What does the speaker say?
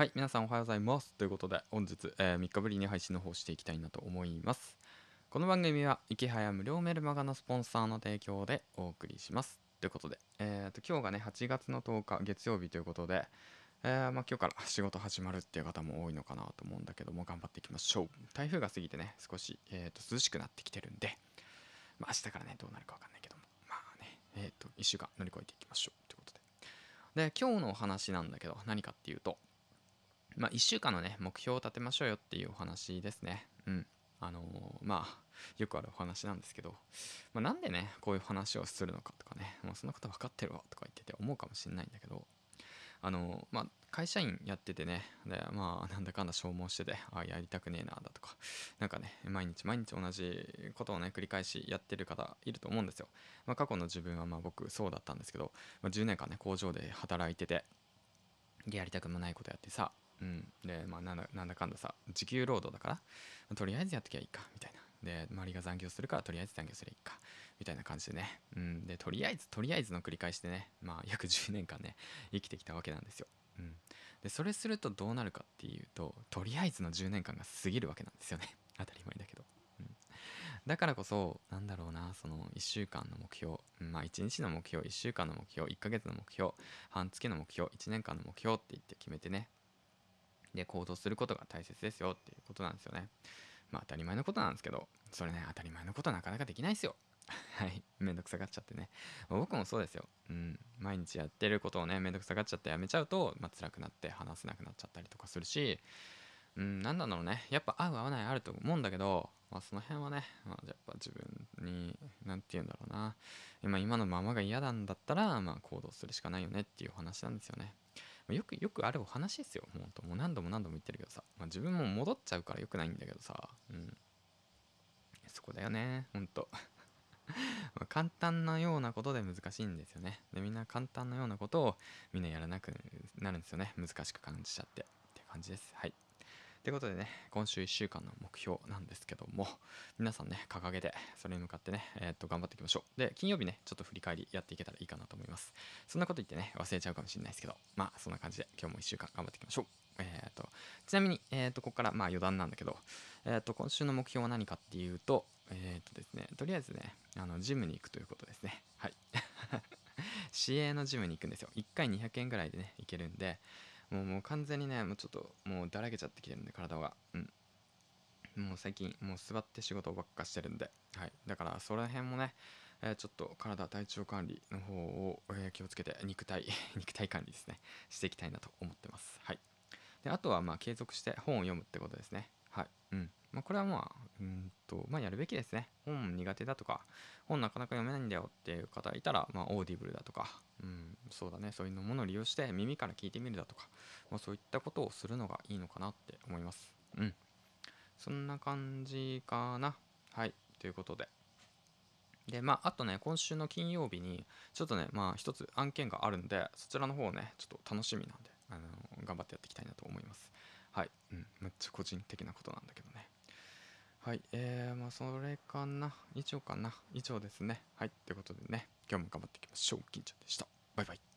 はい、皆さんおはようございます。ということで、本日、え3日ぶりに配信の方していきたいなと思います。この番組は、池早無料メルマガのスポンサーの提供でお送りします。ということで、えー、と今日がね、8月の10日、月曜日ということで、えーまあ、今日から 仕事始まるっていう方も多いのかなと思うんだけども、頑張っていきましょう。台風が過ぎてね、少し、えー、と涼しくなってきてるんで、まあ、明日からね、どうなるかわかんないけども、まあね、えっ、と、1週間乗り越えていきましょう。ということで。で、今日のお話なんだけど、何かっていうと、まあ、1週間のね、目標を立てましょうよっていうお話ですね。うん。あのーまあ、よくあるお話なんですけど、まあ、なんでね、こういう話をするのかとかね、もうそんなこと分かってるわとか言ってて思うかもしれないんだけど、あのーまあ、会社員やっててね、で、まあ、なんだかんだ消耗してて、あ、やりたくねえな、だとか、なんかね、毎日毎日同じことをね、繰り返しやってる方いると思うんですよ。まあ、過去の自分はまあ僕そうだったんですけど、まあ、10年間ね、工場で働いてて、でやりたくもないことやってさ、うん、で、まあ、なんだなんだかんださ時給労働だからとりあえずやってきゃいいかみたいな。で周りが残業するからとりあえず残業すればいいかみたいな感じでね、うん、でとりあえずとりあえずの繰り返しでね、まあ、約10年間ね生きてきたわけなんですよ、うん、でそれするとどうなるかっていうととりあえずの10年間が過ぎるわけなんですよね。当たり前だけど、うん、だからこそなんだろうなその1週間の目標、まあ1日の目標1週間の目標1ヶ月の目標半月の目標1年間の目標って言って決めてねで行動することが大切ですよっていうことなんですよね。まあ当たり前のことなんですけど、それね、当たり前のことはなかなかできないですよ。はい。めんどくさがっちゃってね。僕もそうですよ。うん。毎日やってることをね、めんどくさがっちゃってやめちゃうと、まあ辛くなって話せなくなっちゃったりとかするし、うん、なんだろうね。やっぱ合う合わないあると思うんだけど、まあその辺はね、まあ、やっぱ自分に、なんて言うんだろうな。今今のままが嫌なんだったら、まあ行動するしかないよねっていう話なんですよね。よくよくあるお話ですよ。もうもう何度も何度も言ってるけどさ。まあ、自分も戻っちゃうからよくないんだけどさ。うん。そこだよね。ほんと。簡単なようなことで難しいんですよね。で、みんな簡単なようなことをみんなやらなくなるんですよね。難しく感じちゃって。って感じです。はい。ということでね、今週1週間の目標なんですけども、皆さんね、掲げて、それに向かってね、えーっと、頑張っていきましょう。で、金曜日ね、ちょっと振り返りやっていけたらいいかなと思います。そんなこと言ってね、忘れちゃうかもしれないですけど、まあ、そんな感じで、今日も1週間頑張っていきましょう。えーっと、ちなみに、えーっと、ここから、まあ、余談なんだけど、えーっと、今週の目標は何かっていうと、えっとですね、とりあえずね、あの、ジムに行くということですね。はい。市営のジムに行くんですよ。1回200円ぐらいでね、行けるんで、もうもう完全にね、もうちょっともうだらけちゃってきてるんで、体が。うん。もう最近、もう座って仕事ばっかしてるんで、はい。だから、その辺もね、えーちょっと体、体調管理の方を、えー気をつけて、肉体、肉体管理ですね、していきたいなと思ってます。はい。で、あとは、まあ、継続して本を読むってことですね。はい。うん。まあ、これはまあ、うんと、まあ、やるべきですね。本苦手だとか、本なかなか読めないんだよっていう方いたら、まあ、オーディブルだとか、うん、そうだね、そういうのものを利用して耳から聞いてみるだとか、まあ、そういったことをするのがいいのかなって思います。うん。そんな感じかな。はい。ということで。で、まあ、あとね、今週の金曜日に、ちょっとね、まあ、一つ案件があるんで、そちらの方をね、ちょっと楽しみなんで、あの頑張ってやっていきたいなと思います。はい。うん。めっちゃ個人的なことなんだけどね。はい。えー、まあ、それかな。以上かな。以上ですね。はい。ということでね、今日も頑張っていきましょう。金ちゃんでした。バイバイ。